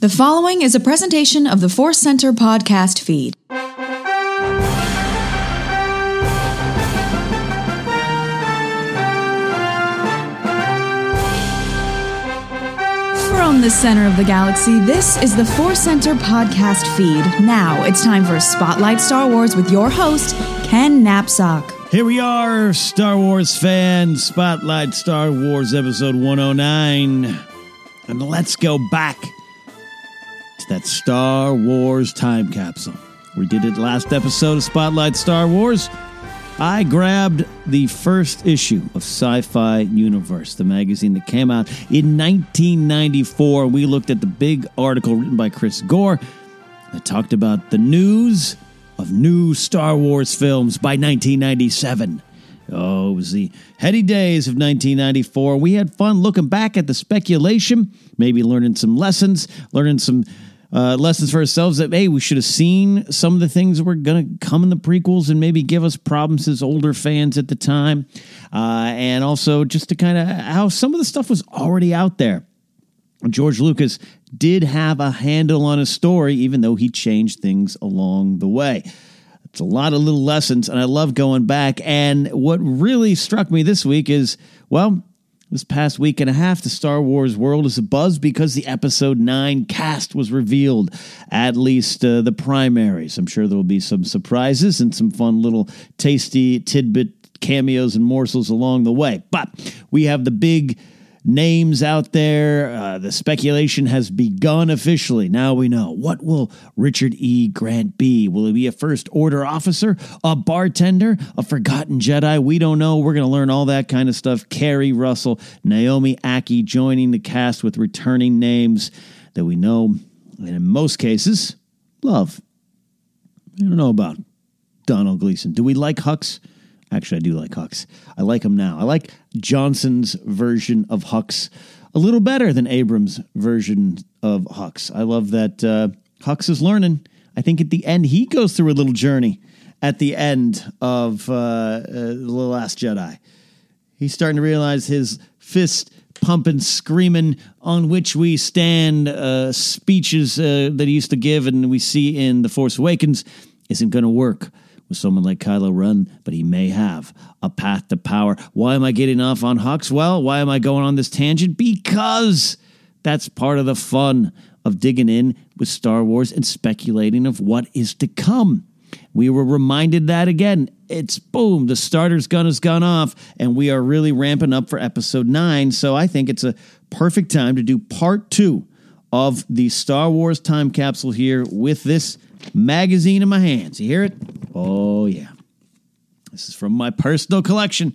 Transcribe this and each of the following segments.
The following is a presentation of the Force Center podcast feed. From the center of the galaxy, this is the Force Center podcast feed. Now it's time for Spotlight Star Wars with your host, Ken Napzok. Here we are, Star Wars fans, Spotlight Star Wars episode 109. And let's go back to that Star Wars time capsule. We did it last episode of Spotlight Star Wars. I grabbed the first issue of Sci Fi Universe, the magazine that came out in 1994. We looked at the big article written by Chris Gore that talked about the news of new Star Wars films by 1997. Oh, it was the heady days of 1994. We had fun looking back at the speculation, maybe learning some lessons, learning some uh, lessons for ourselves that, hey, we should have seen some of the things that were going to come in the prequels and maybe give us problems as older fans at the time. Uh, and also just to kind of how some of the stuff was already out there. George Lucas did have a handle on his story, even though he changed things along the way. It's a lot of little lessons, and I love going back. And what really struck me this week is, well, This past week and a half, the Star Wars world is abuzz because the episode 9 cast was revealed, at least uh, the primaries. I'm sure there will be some surprises and some fun little tasty tidbit cameos and morsels along the way. But we have the big names out there. Uh, the speculation has begun officially. Now we know. What will Richard E. Grant be? Will he be a First Order officer, a bartender, a forgotten Jedi? We don't know. We're going to learn all that kind of stuff. Keri Russell, Naomi Ackie joining the cast with returning names that we know, and in most cases, love. I don't know about Domhnall Gleeson. Do we like Hux? Actually, I do like Hux. I like him now. I like Johnson's version of Hux a little better than Abrams' version of Hux. I love that uh, Hux is learning. I think at the end, he goes through a little journey at the end of uh, uh, The Last Jedi. He's starting to realize his fist pumping, screaming, on which we stand uh, speeches uh, that he used to give and we see in The Force Awakens isn't going to work with someone like Kylo Ren, but he may have a path to power. Why am I getting off on Hux? Well, why am I going on this tangent? Because that's part of the fun of digging in with Star Wars and speculating of what is to come. We were reminded that again. It's boom, the starter's gun has gone off, and we are really ramping up for episode nine. So I think it's a perfect time to do part two of the Star Wars time capsule here with this magazine in my hands. You hear it? Oh, yeah. This is from my personal collection.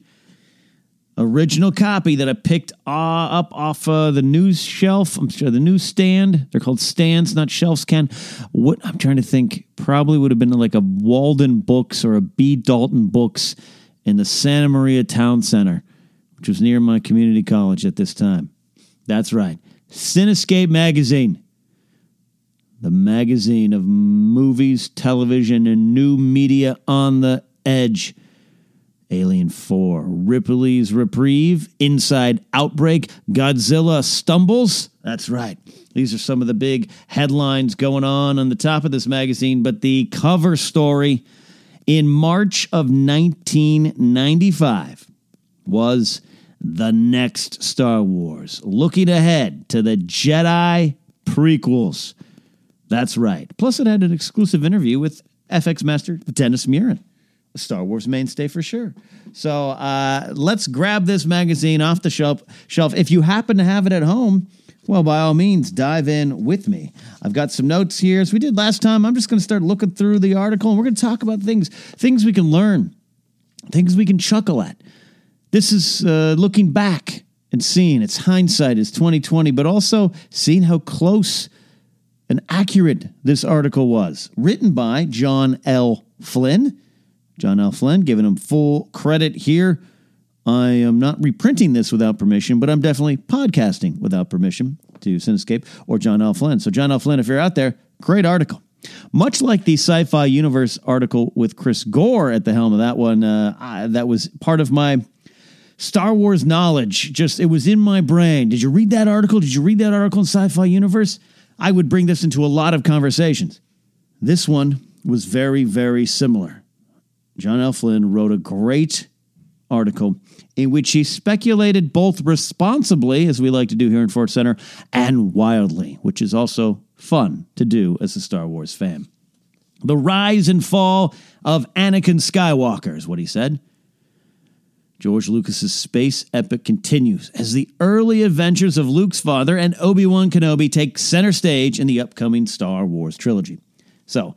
Original copy that I picked uh, up off uh, the news shelf. I'm sure the newsstand. They're called stands, not shelves. Ken, what I'm trying to think probably would have been like a Walden Books or a B. Dalton Books in the Santa Maria Town Center, which was near my community college at this time. That's right, Cinescape magazine the magazine of movies, television, and new media on the edge. Alien 4, Ripley's Reprieve, Inside Outbreak, Godzilla Stumbles. That's right. These are some of the big headlines going on on the top of this magazine, but the cover story in March of 1995 was the next Star Wars, looking ahead to the Jedi prequels. That's right. Plus, it had an exclusive interview with FX Master Dennis Muren, a Star Wars mainstay for sure. So uh, let's grab this magazine off the shelf. Shelf. If you happen to have it at home, well, by all means, dive in with me. I've got some notes here, as we did last time. I'm just going to start looking through the article, and we're going to talk about things, things we can learn, things we can chuckle at. This is uh, looking back and seeing. It's hindsight. It's 2020, but also seeing how close and accurate this article was. Written by John L. Flynn. John L. Flynn, giving him full credit here. I am not reprinting this without permission, but I'm definitely podcasting without permission to Cinescape or John L. Flynn. So, John L. Flynn, if you're out there, great article. Much like the Sci Fi Universe article with Chris Gore at the helm of that one, uh, I, that was part of my Star Wars knowledge. Just, it was in my brain. Did you read that article? Did you read that article in Sci Fi Universe? I would bring this into a lot of conversations. This one was very, very similar. John L. Flynn wrote a great article in which he speculated both responsibly, as we like to do here in Force Center, and wildly, which is also fun to do as a Star Wars fan. The rise and fall of Anakin Skywalker is what he said. George Lucas's space epic continues as the early adventures of Luke's father and Obi-Wan Kenobi take center stage in the upcoming Star Wars trilogy. So,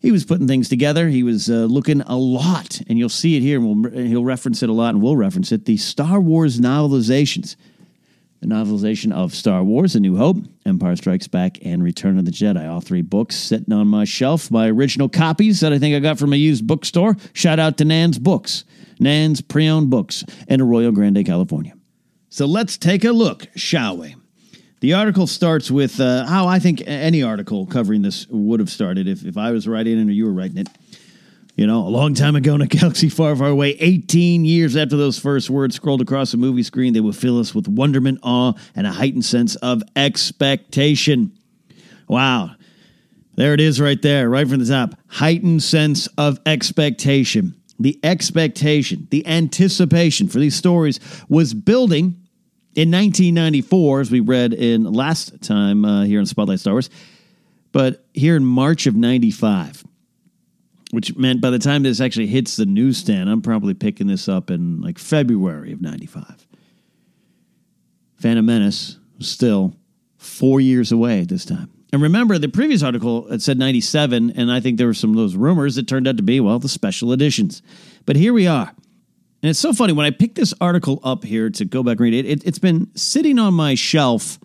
he was putting things together. He was uh, looking a lot, and you'll see it here. And we'll, he'll reference it a lot, and we'll reference it. The Star Wars novelizations, the novelization of Star Wars: A New Hope, Empire Strikes Back, and Return of the Jedi. All three books sitting on my shelf. My original copies that I think I got from a used bookstore. Shout out to Nan's Books. Nan's Pre-Owned Books in Arroyo Grande, California. So let's take a look, shall we? The article starts with uh, how I think any article covering this would have started if, if I was writing it or you were writing it. You know, a long time ago in a galaxy far, far away, 18 years after those first words scrolled across a movie screen, they would fill us with wonderment, awe, and a heightened sense of expectation. Wow. There it is right there, right from the top. Heightened sense of expectation the expectation, the anticipation for these stories was building in 1994, as we read in last time uh, here on Spotlight Star Wars, but here in March of 95, which meant by the time this actually hits the newsstand, I'm probably picking this up in like February of 95. Phantom Menace was still four years away at this time. And remember, the previous article it said 97, and I think there were some of those rumors that turned out to be, well, the special editions. But here we are. And it's so funny when I picked this article up here to go back and read it, it has been sitting on my shelf,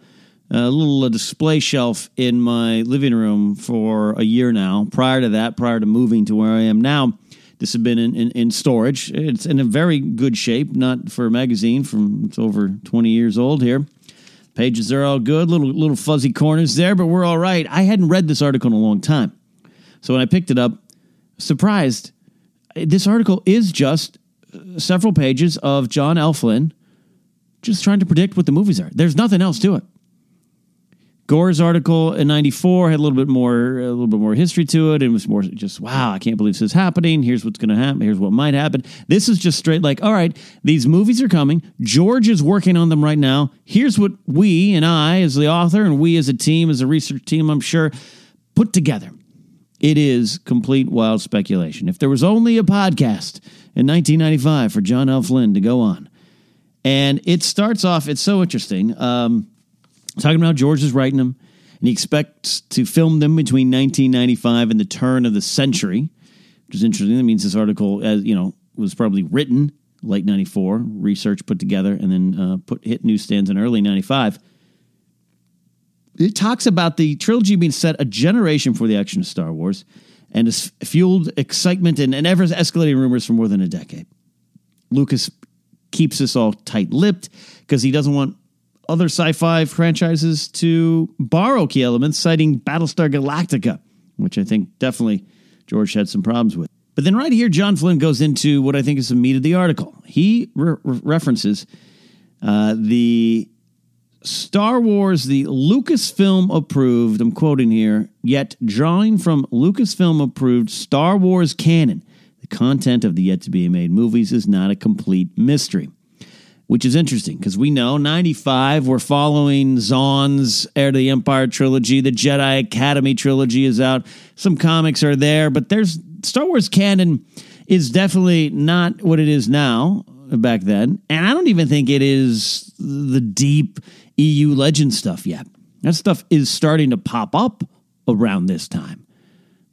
a little display shelf in my living room for a year now. Prior to that, prior to moving to where I am now, this had been in, in, in storage. It's in a very good shape, not for a magazine from it's over 20 years old here. Pages are all good, little little fuzzy corners there, but we're all right. I hadn't read this article in a long time. So when I picked it up, surprised, this article is just uh, several pages of John L. Flynn just trying to predict what the movies are. There's nothing else to it. Gore's article in '94 had a little bit more, a little bit more history to it. It was more just, wow, I can't believe this is happening. Here's what's going to happen. Here's what might happen. This is just straight like, all right, these movies are coming. George is working on them right now. Here's what we and I, as the author, and we as a team, as a research team, I'm sure, put together. It is complete wild speculation. If there was only a podcast in 1995 for John L. Flynn to go on, and it starts off, it's so interesting. Um, talking about how George is writing them, and he expects to film them between 1995 and the turn of the century, which is interesting. That means this article, as you know, was probably written late 94, research put together, and then uh, put hit newsstands in early 95 it talks about the trilogy being set a generation for the action of Star Wars and has fueled excitement and, and ever escalating rumors for more than a decade. Lucas keeps this all tight lipped because he doesn't want other sci fi franchises to borrow key elements, citing Battlestar Galactica, which I think definitely George had some problems with. But then right here, John Flynn goes into what I think is the meat of the article. He re- references uh, the Star Wars, the Lucasfilm approved, I'm quoting here, yet drawing from Lucasfilm approved Star Wars canon. The content of the yet to be made movies is not a complete mystery, which is interesting because we know 95, we're following Zahn's Heir to the Empire trilogy. The Jedi Academy trilogy is out. Some comics are there, but there's Star Wars canon is definitely not what it is now back then. And I don't even think it is the deep EU legend stuff yet. That stuff is starting to pop up around this time.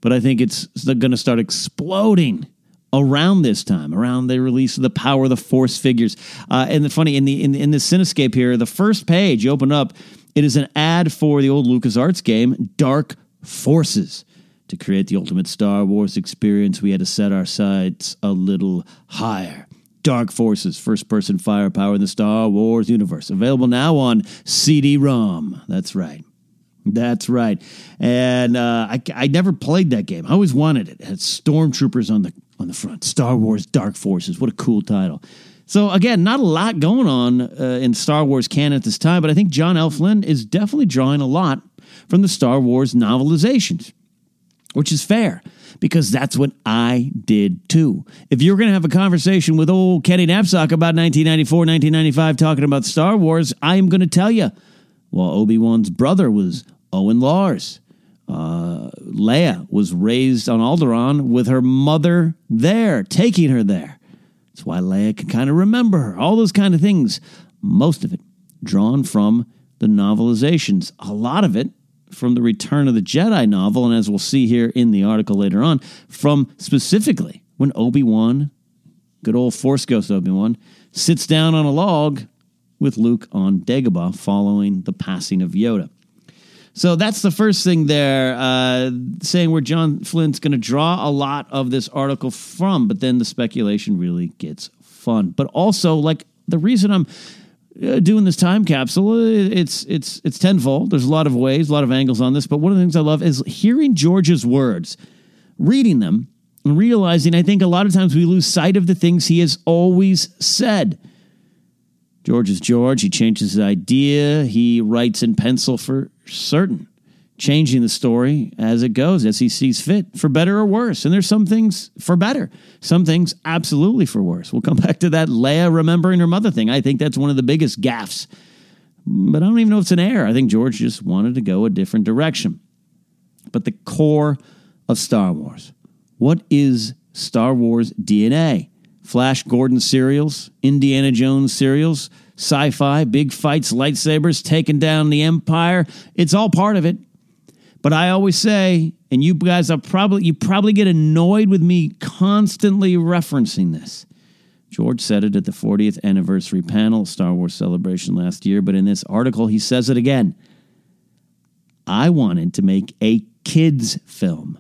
But I think it's going to start exploding around this time, around the release of the Power of the Force figures. Uh, and the funny in the in, in the Cinescape here, the first page you open up, it is an ad for the old LucasArts game Dark Forces. To create the ultimate Star Wars experience, we had to set our sights a little higher. Dark Forces, first person firepower in the Star Wars universe. Available now on CD ROM. That's right. That's right. And uh, I, I never played that game. I always wanted it. It had stormtroopers on the on the front. Star Wars Dark Forces. What a cool title. So again, not a lot going on uh, in Star Wars canon at this time, but I think John L. Flynn is definitely drawing a lot from the Star Wars novelizations, which is fair because that's what I did too. If you're going to have a conversation with old Kenny Napzok about 1994, 1995, talking about Star Wars, I am going to tell you, well, Obi Wan's brother was Owen Lars. Uh, Leia was raised on Alderaan with her mother there, taking her there. That's why Leia can kind of remember her. All those kind of things. Most of it drawn from the novelizations. A lot of it from the Return of the Jedi novel, and as we'll see here in the article later on, from specifically when Obi Wan, good old Force Ghost Obi Wan, sits down on a log with Luke on Dagobah following the passing of Yoda. So that's the first thing there, uh, saying where John Flynn's going to draw a lot of this article from, but then the speculation really gets fun. But also, like, the reason I'm uh, doing this time capsule, it's it's it's tenfold. There's a lot of ways, a lot of angles on this, but one of the things I love is hearing George's words, reading them, and realizing I think a lot of times we lose sight of the things he has always said. George is George. He changes his idea. He writes in pencil for certain. changing the story as it goes, as he sees fit, for better or worse. And there's some things for better, some things absolutely for worse. We'll come back to that Leia remembering her mother thing. I think that's one of the biggest gaffes. But I don't even know if it's an error. I think George just wanted to go a different direction. But the core of Star Wars what is Star Wars DNA? Flash Gordon serials, Indiana Jones serials, sci fi, big fights, lightsabers, taking down the Empire. It's all part of it. But I always say, and you guys are probably you probably get annoyed with me constantly referencing this. George said it at the 40th anniversary panel, Star Wars celebration last year, but in this article he says it again. I wanted to make a kids film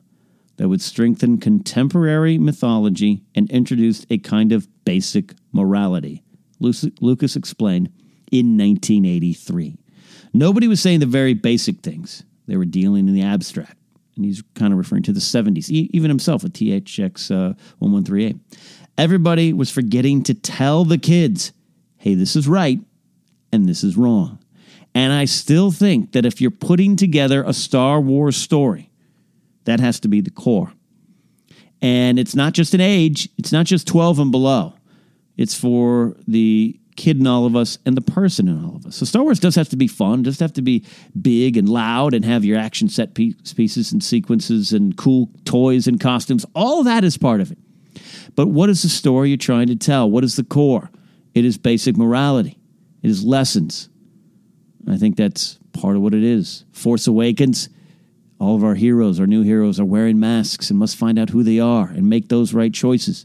that would strengthen contemporary mythology and introduce a kind of basic morality. Lucas explained in 1983. Nobody was saying the very basic things. They were dealing in the abstract. And he's kind of referring to the 70s, even himself with THX uh, 1138. Everybody was forgetting to tell the kids, hey, this is right and this is wrong. And I still think that if you're putting together a Star Wars story, that has to be the core. And it's not just an age, it's not just 12 and below. It's for the kid in all of us and the person in all of us. So Star Wars does have to be fun, does have to be big and loud and have your action set pieces and sequences and cool toys and costumes. All that is part of it. But what is the story you're trying to tell? What is the core? It is basic morality. It is lessons. I think that's part of what it is. Force Awakens all of our heroes, our new heroes, are wearing masks and must find out who they are and make those right choices.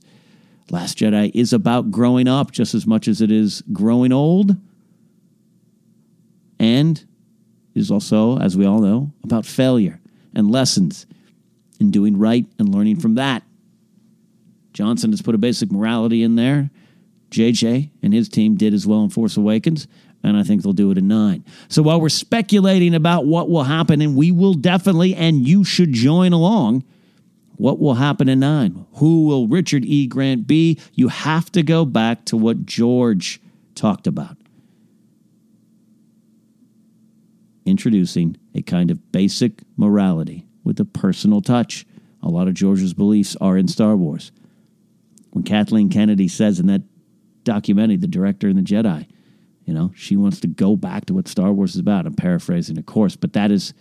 Last Jedi is about growing up just as much as it is growing old. And is also, as we all know, about failure and lessons and doing right and learning from that. Johnson has put a basic morality in there. JJ and his team did as well in Force Awakens and I think they'll do it in nine. So while we're speculating about what will happen, and we will definitely, and you should join along, what will happen in nine? Who will Richard E. Grant be? You have to go back to what George talked about. Introducing a kind of basic morality with a personal touch. A lot of George's beliefs are in Star Wars. When Kathleen Kennedy says in that documentary, The Director and the Jedi, you know, she wants to go back to what Star Wars is about. I'm paraphrasing, of course, but that is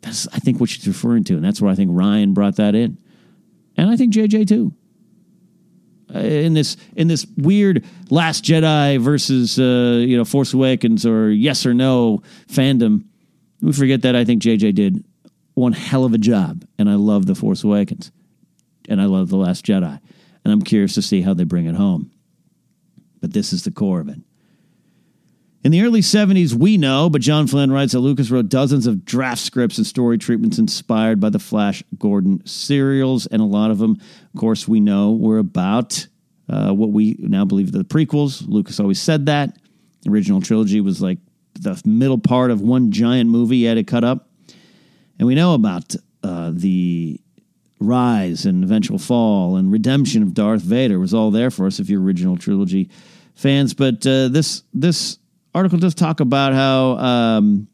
that's I think what she's referring to, and that's where I think Ryan brought that in, and I think JJ too. Uh, in this in this weird Last Jedi versus uh, you know Force Awakens or yes or no fandom, we forget that I think JJ did one hell of a job, and I love the Force Awakens, and I love the Last Jedi, and I'm curious to see how they bring it home. But this is the core of it. In the early 70s, we know, but John Flynn writes that Lucas wrote dozens of draft scripts and story treatments inspired by the Flash Gordon serials, and a lot of them, of course, we know were about uh, what we now believe the prequels. Lucas always said that. The original trilogy was like the middle part of one giant movie he had to cut up. And we know about uh, the rise and eventual fall and redemption of Darth Vader was all there for us if you're original trilogy fans. But uh, this this article does talk about how um,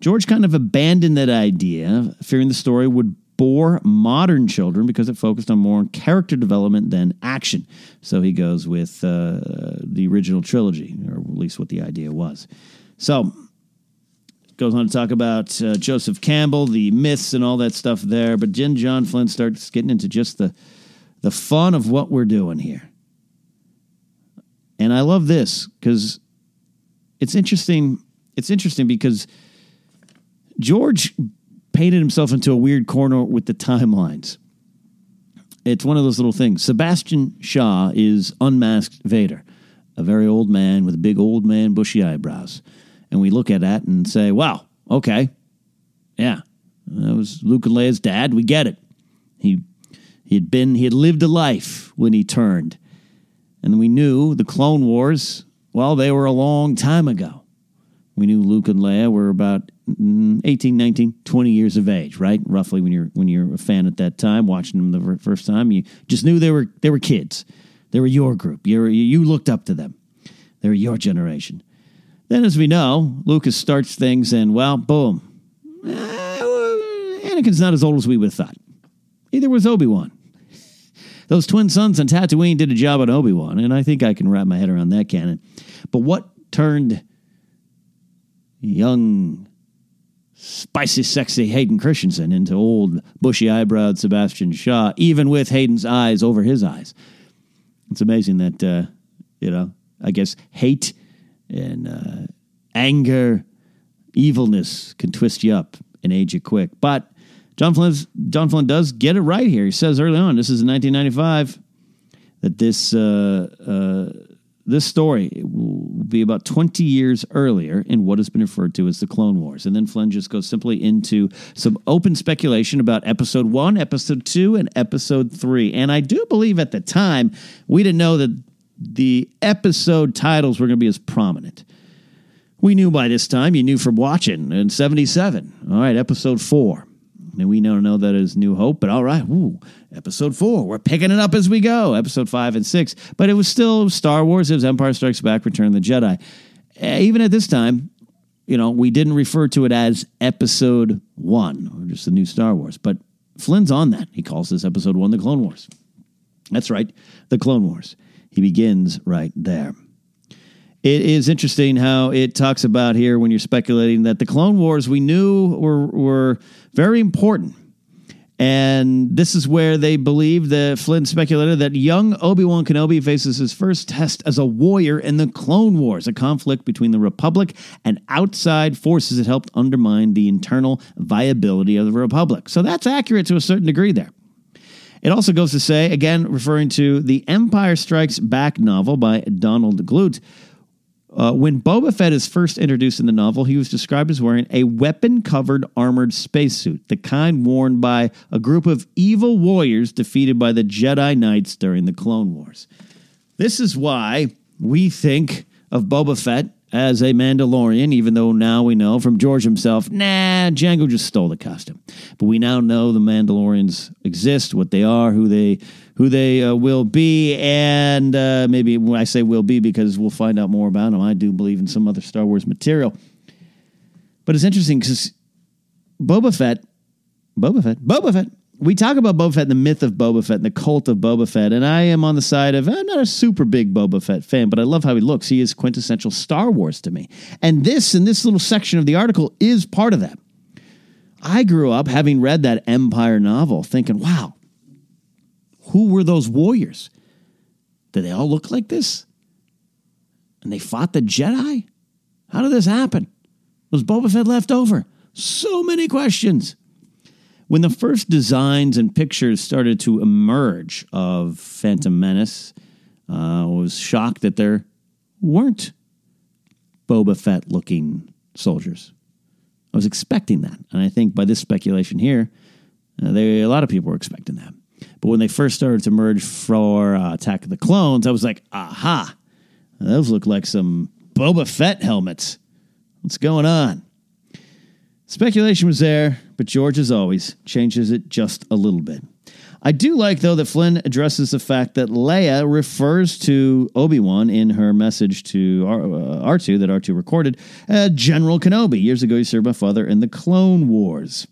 George kind of abandoned that idea, fearing the story would bore modern children because it focused on more character development than action. So he goes with uh, the original trilogy, or at least what the idea was. So goes on to talk about uh, Joseph Campbell, the myths and all that stuff there. But Jen John Flynn starts getting into just the the fun of what we're doing here. And I love this because it's interesting. It's interesting because George painted himself into a weird corner with the timelines. It's one of those little things. Sebastian Shaw is unmasked Vader, a very old man with big old man bushy eyebrows. And we look at that and say, wow, okay. Yeah. That was Luke and Leia's dad. We get it. He he had been he had lived a life when he turned. And we knew the Clone Wars well, they were a long time ago. We knew Luke and Leia were about mm, 18, 19, 20 years of age, right? Roughly when you're when you're a fan at that time, watching them the first time, you just knew they were they were kids. They were your group. You you looked up to them. They were your generation. Then, as we know, Lucas starts things and well, boom, eh, Anakin's not as old as we would have thought. Neither was Obi Wan. Those twin sons on Tatooine did a job on Obi Wan, and I think I can wrap my head around that canon. But what turned young, spicy, sexy Hayden Christensen into old, bushy eyebrowed Sebastian Shaw, even with Hayden's eyes over his eyes? It's amazing that, uh, you know, I guess hate and uh, anger, evilness can twist you up and age you quick. But John Flynn, John Flynn does get it right here. He says early on, this is in 1995, that this uh, uh, this story will be about 20 years earlier in what has been referred to as the Clone Wars. And then Flynn just goes simply into some open speculation about episode one, episode two, and episode three. And I do believe at the time we didn't know that the episode titles were going to be as prominent. We knew by this time, you knew from watching in 77. All right, episode four. And we now know that is New Hope, but all right, ooh, episode four. We're picking it up as we go. Episode five and six. But it was still Star Wars. It was Empire Strikes Back, Return of the Jedi. Eh, even at this time, you know, we didn't refer to it as episode one or just the new Star Wars. But Flynn's on that. He calls this episode one the Clone Wars. That's right, the Clone Wars. He begins right there. It is interesting how it talks about here when you're speculating that the Clone Wars we knew were were very important. And this is where they believe that Flynn speculated that young Obi Wan Kenobi faces his first test as a warrior in the Clone Wars, a conflict between the Republic and outside forces that helped undermine the internal viability of the Republic. So that's accurate to a certain degree there. It also goes to say, again, referring to the Empire Strikes Back novel by Donald Glut, uh, when Boba Fett is first introduced in the novel, he was described as wearing a weapon covered armored spacesuit, the kind worn by a group of evil warriors defeated by the Jedi Knights during the Clone Wars. This is why we think of Boba Fett as a Mandalorian, even though now we know from George himself, nah, Django just stole the costume. But we now know the Mandalorians exist, what they are, who they who they uh, will be, and uh, maybe when I say will be because we'll find out more about them. I do believe in some other Star Wars material, but it's interesting because Boba Fett, Boba Fett, Boba Fett. We talk about Boba Fett, the myth of Boba Fett, and the cult of Boba Fett, and I am on the side of I'm not a super big Boba Fett fan, but I love how he looks. He is quintessential Star Wars to me, and this and this little section of the article is part of that. I grew up having read that Empire novel, thinking, "Wow, who were those warriors? Did they all look like this? And they fought the Jedi? How did this happen? Was Boba Fett left over? So many questions. When the first designs and pictures started to emerge of Phantom Menace, uh, I was shocked that there weren't Boba Fett looking soldiers. I was expecting that. And I think by this speculation here, uh, they, a lot of people were expecting that. But when they first started to merge for uh, Attack of the Clones, I was like, aha, those look like some Boba Fett helmets. What's going on? Speculation was there, but George, as always, changes it just a little bit. I do like, though, that Flynn addresses the fact that Leia refers to Obi Wan in her message to R- uh, R2 that R2 recorded, uh, General Kenobi. Years ago, he served my father in the Clone Wars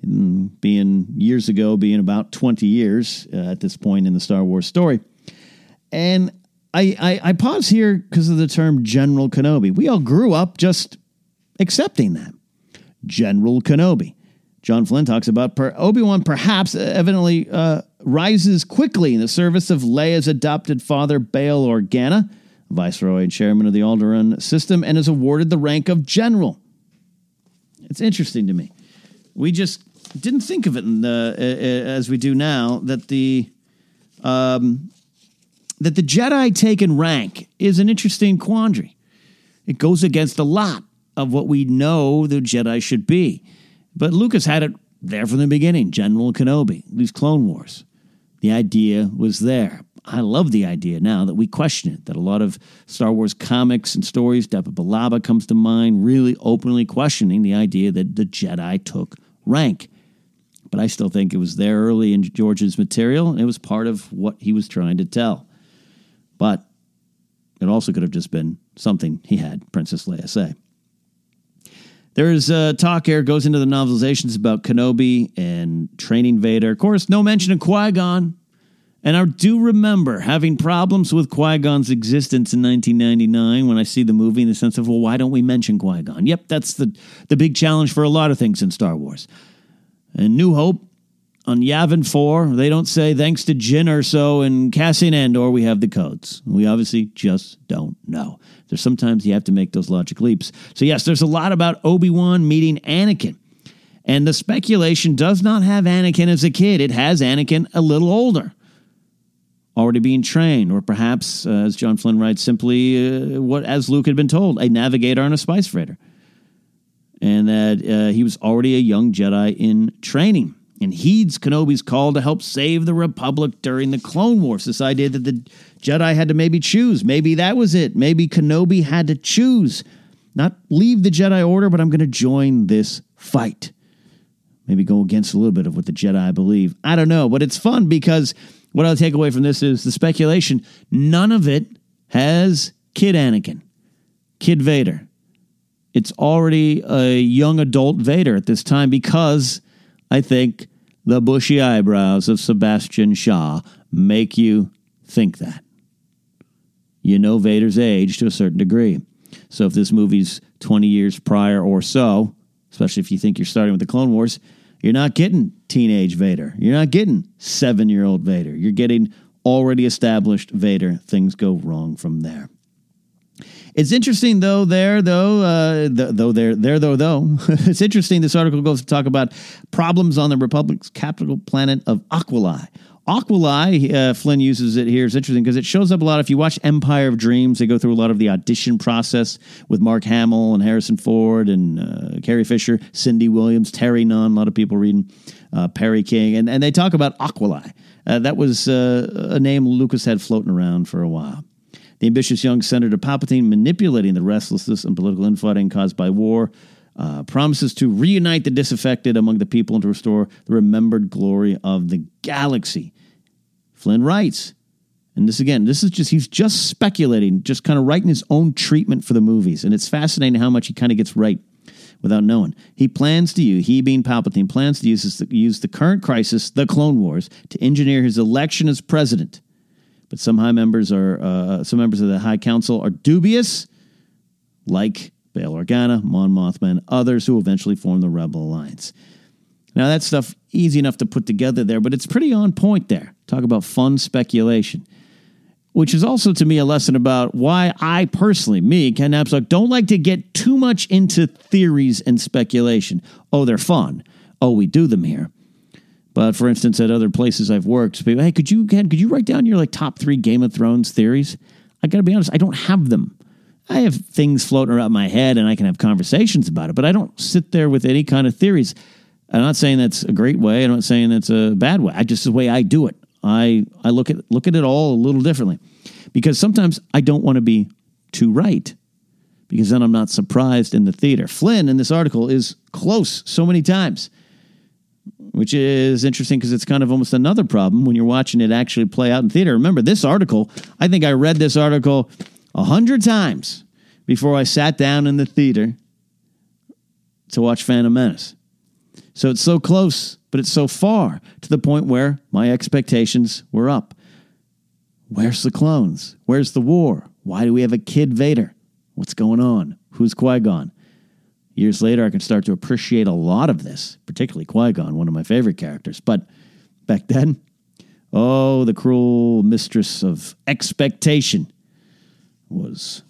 being years ago, being about 20 years uh, at this point in the Star Wars story. And I, I, I pause here because of the term General Kenobi. We all grew up just accepting that. General Kenobi. John Flynn talks about per- Obi Wan perhaps evidently uh, rises quickly in the service of Leia's adopted father, Bail Organa, viceroy and chairman of the Alderaan system, and is awarded the rank of general. It's interesting to me. We just didn't think of it the, uh, as we do now that the um, that the Jedi taken rank is an interesting quandary. It goes against a lot of what we know the Jedi should be. But Lucas had it there from the beginning. General Kenobi, these Clone Wars. The idea was there. I love the idea now that we question it, that a lot of Star Wars comics and stories, Depa Billaba comes to mind, really openly questioning the idea that the Jedi took rank but I still think it was there early in George's material, and it was part of what he was trying to tell. But it also could have just been something he had Princess Leia say. There's uh, talk here goes into the novelizations about Kenobi and training Vader. Of course, no mention of Qui Gon. And I do remember having problems with Qui Gon's existence in 1999 when I see the movie in the sense of, well, why don't we mention Qui Gon? Yep, that's the, the big challenge for a lot of things in Star Wars. And New Hope on Yavin 4, they don't say thanks to Jyn Erso and Cassian Andor, we have the codes. We obviously just don't know. There's sometimes you have to make those logic leaps. So, yes, there's a lot about Obi Wan meeting Anakin. And the speculation does not have Anakin as a kid, it has Anakin a little older already being trained, or perhaps, uh, as John Flynn writes, simply uh, what as Luke had been told, a navigator on a spice freighter, and that uh, he was already a young Jedi in training and heeds Kenobi's call to help save the Republic during the Clone Wars. This idea that the Jedi had to maybe choose, maybe that was it. Maybe Kenobi had to choose, not leave the Jedi Order, but I'm going to join this fight. Maybe go against a little bit of what the Jedi believe. I don't know, but it's fun because what I'll take away from this is the speculation. None of it has Kid Anakin, Kid Vader. It's already a young adult Vader at this time because I think the bushy eyebrows of Sebastian Shaw make you think that. You know Vader's age to a certain degree. So if this movie's 20 years prior or so, especially if you think you're starting with the Clone Wars, you're not getting teenage Vader. You're not getting seven year old Vader. You're getting already established Vader. Things go wrong from there. It's interesting though. There though, uh, th- though there there though though. it's interesting. This article goes to talk about problems on the Republic's capital planet of Aquilae. Aquilae, uh, Flynn uses it here. It's interesting because it shows up a lot. If you watch Empire of Dreams, they go through a lot of the audition process with Mark Hamill and Harrison Ford and uh, Carrie Fisher, Cindy Williams, Terry Nunn. A lot of people reading uh, Perry King, and and they talk about Aquilae. Uh, that was uh, a name Lucas had floating around for a while. The ambitious young Senator Palpatine manipulating the restlessness and political infighting caused by war. Uh, promises to reunite the disaffected among the people and to restore the remembered glory of the galaxy. Flynn writes, and this again, this is just, he's just speculating, just kind of writing his own treatment for the movies. And it's fascinating how much he kind of gets right without knowing. He plans to use, he being Palpatine, plans to use, use the current crisis, the Clone Wars, to engineer his election as president. But some high members are, uh, some members of the High Council are dubious, like Bail Organa, Mon Mothma, and others who eventually form the Rebel Alliance. Now, that stuff easy enough to put together there, but it's pretty on point there. Talk about fun speculation, which is also to me a lesson about why I personally, me, Ken Napzok, don't like to get too much into theories and speculation. Oh, they're fun. Oh, we do them here. But for instance, at other places I've worked, people, hey, could you could you write down your like top three Game of Thrones theories? I got to be honest, I don't have them. I have things floating around my head and I can have conversations about it, but I don't sit there with any kind of theories. I'm not saying that's a great way. I'm not saying that's a bad way. I just the way I do it. I I look at look at it all a little differently. Because sometimes I don't want to be too right. Because then I'm not surprised in the theater. Flynn in this article is close so many times. Which is interesting because it's kind of almost another problem when you're watching it actually play out in theater. Remember, this article, I think I read this article a hundred times before I sat down in the theater to watch Phantom Menace. So it's so close, but it's so far to the point where my expectations were up. Where's the clones? Where's the war? Why do we have a kid Vader? What's going on? Who's Qui Gon? Years later, I can start to appreciate a lot of this, particularly Qui Gon, one of my favorite characters. But back then, oh, the cruel mistress of expectation was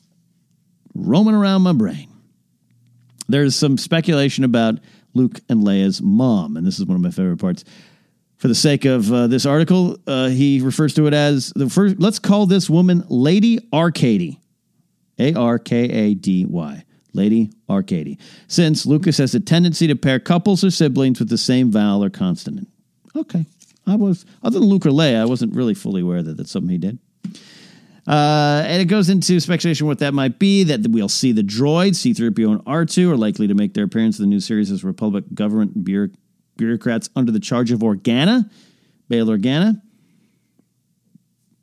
roaming around my brain. There's some speculation about Luke and Leia's mom, and this is one of my favorite parts. For the sake of uh, this article, uh, he refers to it as the first. Let's call this woman Lady Arkady, A R K A D Y, Lady Arkady. Since Lucas has a tendency to pair couples or siblings with the same vowel or consonant. Okay, I was other than Luke or Leia, I wasn't really fully aware that that's something he did. Uh, and it goes into speculation what that might be. That we'll see the droids, C3PO and R2, are likely to make their appearance in the new series as Republic government bureau- bureaucrats under the charge of Organa, Bail Organa.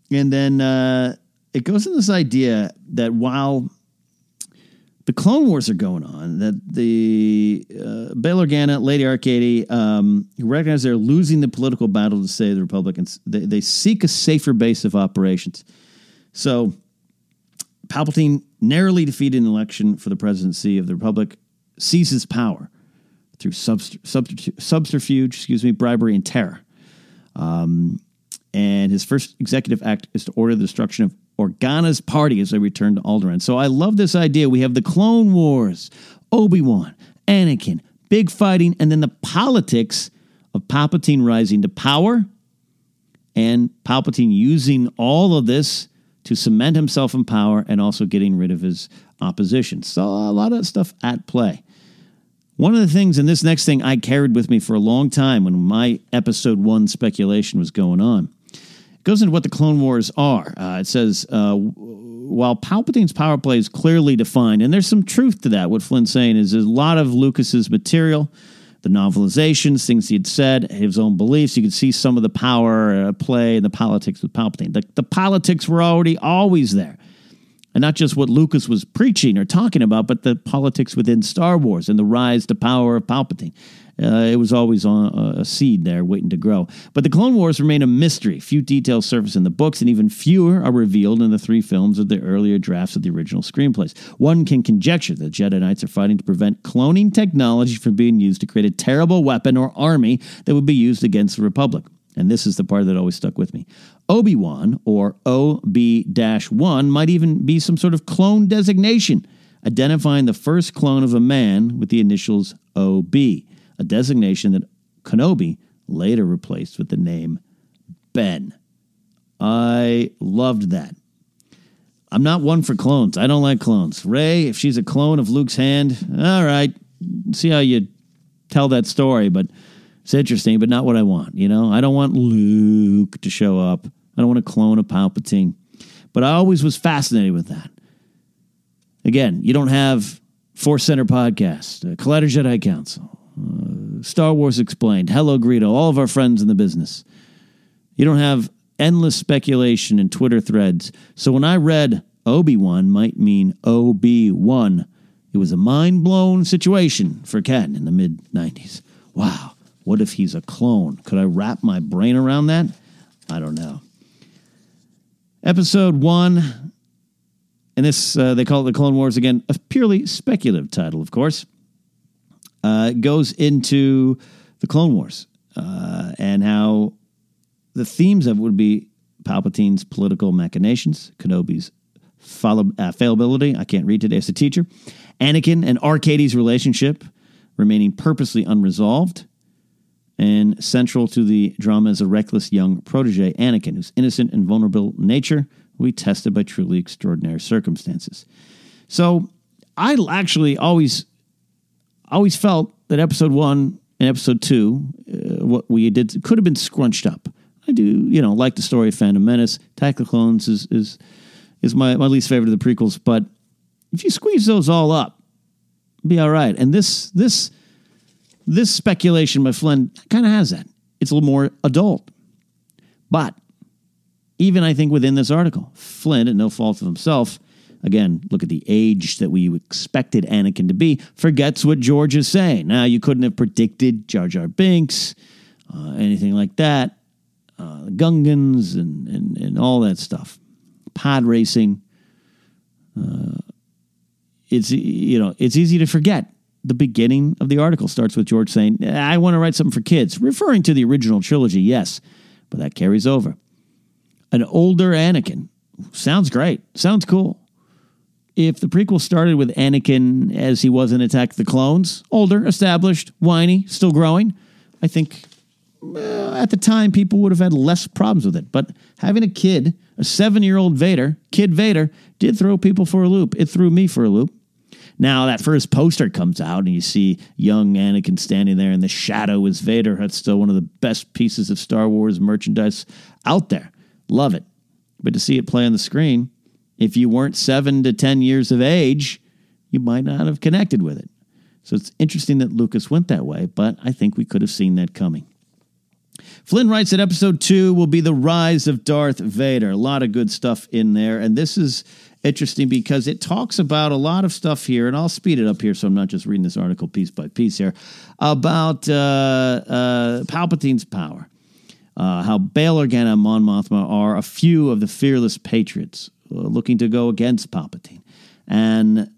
And then uh, it goes in this idea that while the Clone Wars are going on. That the uh, Bail Organa, Lady Arkady, um, recognize they're losing the political battle to save the Republicans. They, they seek a safer base of operations. So, Palpatine narrowly defeated an election for the presidency of the Republic, seizes power through subterfuge, excuse me, bribery and terror. Um, and his first executive act is to order the destruction of Organa's party as they return to Alderaan. So I love this idea. We have the Clone Wars, Obi Wan, Anakin, big fighting, and then the politics of Palpatine rising to power and Palpatine using all of this to cement himself in power and also getting rid of his opposition. So a lot of stuff at play. One of the things, and this next thing I carried with me for a long time when my episode one speculation was going on, goes into what the Clone Wars are. Uh, it says, uh, while Palpatine's power play is clearly defined, and there's some truth to that, what Flynn's saying is there's a lot of Lucas's material, the novelizations, things he had said, his own beliefs. You could see some of the power uh, play and the politics with Palpatine. The, the politics were already always there and not just what Lucas was preaching or talking about, but the politics within Star Wars and the rise to power of Palpatine. Uh, it was always on a seed there waiting to grow. But the Clone Wars remain a mystery. Few details surface in the books, and even fewer are revealed in the three films of the earlier drafts of the original screenplays. One can conjecture that Jedi Knights are fighting to prevent cloning technology from being used to create a terrible weapon or army that would be used against the Republic. And this is the part that always stuck with me. Obi Wan, or OB 1, might even be some sort of clone designation, identifying the first clone of a man with the initials OB, a designation that Kenobi later replaced with the name Ben. I loved that. I'm not one for clones. I don't like clones. Rey, if she's a clone of Luke's hand, all right, see how you tell that story, but it's interesting, but not what I want. You know, I don't want Luke to show up. I don't want to clone a Palpatine. But I always was fascinated with that. Again, you don't have Force Center podcast, uh, Collider Jedi Council, uh, Star Wars Explained, Hello Greedo, all of our friends in the business. You don't have endless speculation in Twitter threads. So when I read Obi Wan might mean OB 1, it was a mind blown situation for Ken in the mid 90s. Wow. What if he's a clone? Could I wrap my brain around that? I don't know. Episode one, and this, uh, they call it the Clone Wars again, a purely speculative title, of course, uh, goes into the Clone Wars uh, and how the themes of it would be Palpatine's political machinations, Kenobi's fall- uh. I can't read today as a teacher. Anakin and Arkady's relationship remaining purposely unresolved and central to the drama is a reckless young protege, Anakin, whose innocent and vulnerable nature will be tested by truly extraordinary circumstances. So I actually always, always felt that episode one and episode two, uh, what we did, could have been scrunched up. I do, you know, like the story of Phantom Menace. Attack of Clones is is is my, my least favorite of the prequels, but if you squeeze those all up, be all right. And this this this speculation by Flynn kind of has that. It's a little more adult. But even I think within this article, Flynn, at no fault of himself, again, look at the age that we expected Anakin to be, forgets what George is saying. Now, you couldn't have predicted Jar Jar Binks, uh, anything like that, uh, Gungans, and, and, and all that stuff. Pod racing. Uh, it's you know it's easy to forget the beginning of the article starts with George saying, I want to write something for kids, referring to the original trilogy, yes, but that carries over. An older Anakin sounds great, sounds cool. If the prequel started with Anakin as he was in Attack the Clones, older, established, whiny, still growing, I think uh, at the time people would have had less problems with it. But having a kid, a seven year old Vader, Kid Vader, did throw people for a loop. It threw me for a loop. Now, that first poster comes out, and you see young Anakin standing there, and the shadow is Vader. That's still one of the best pieces of Star Wars merchandise out there. Love it. But to see it play on the screen, if you weren't seven to 10 years of age, you might not have connected with it. So it's interesting that Lucas went that way, but I think we could have seen that coming. Flynn writes that episode two will be the rise of Darth Vader. A lot of good stuff in there. And this is interesting because it talks about a lot of stuff here, and I'll speed it up here so I'm not just reading this article piece by piece here, about uh, uh, Palpatine's power. Uh, how Bail Organa and Mon Mothma are a few of the fearless patriots looking to go against Palpatine. And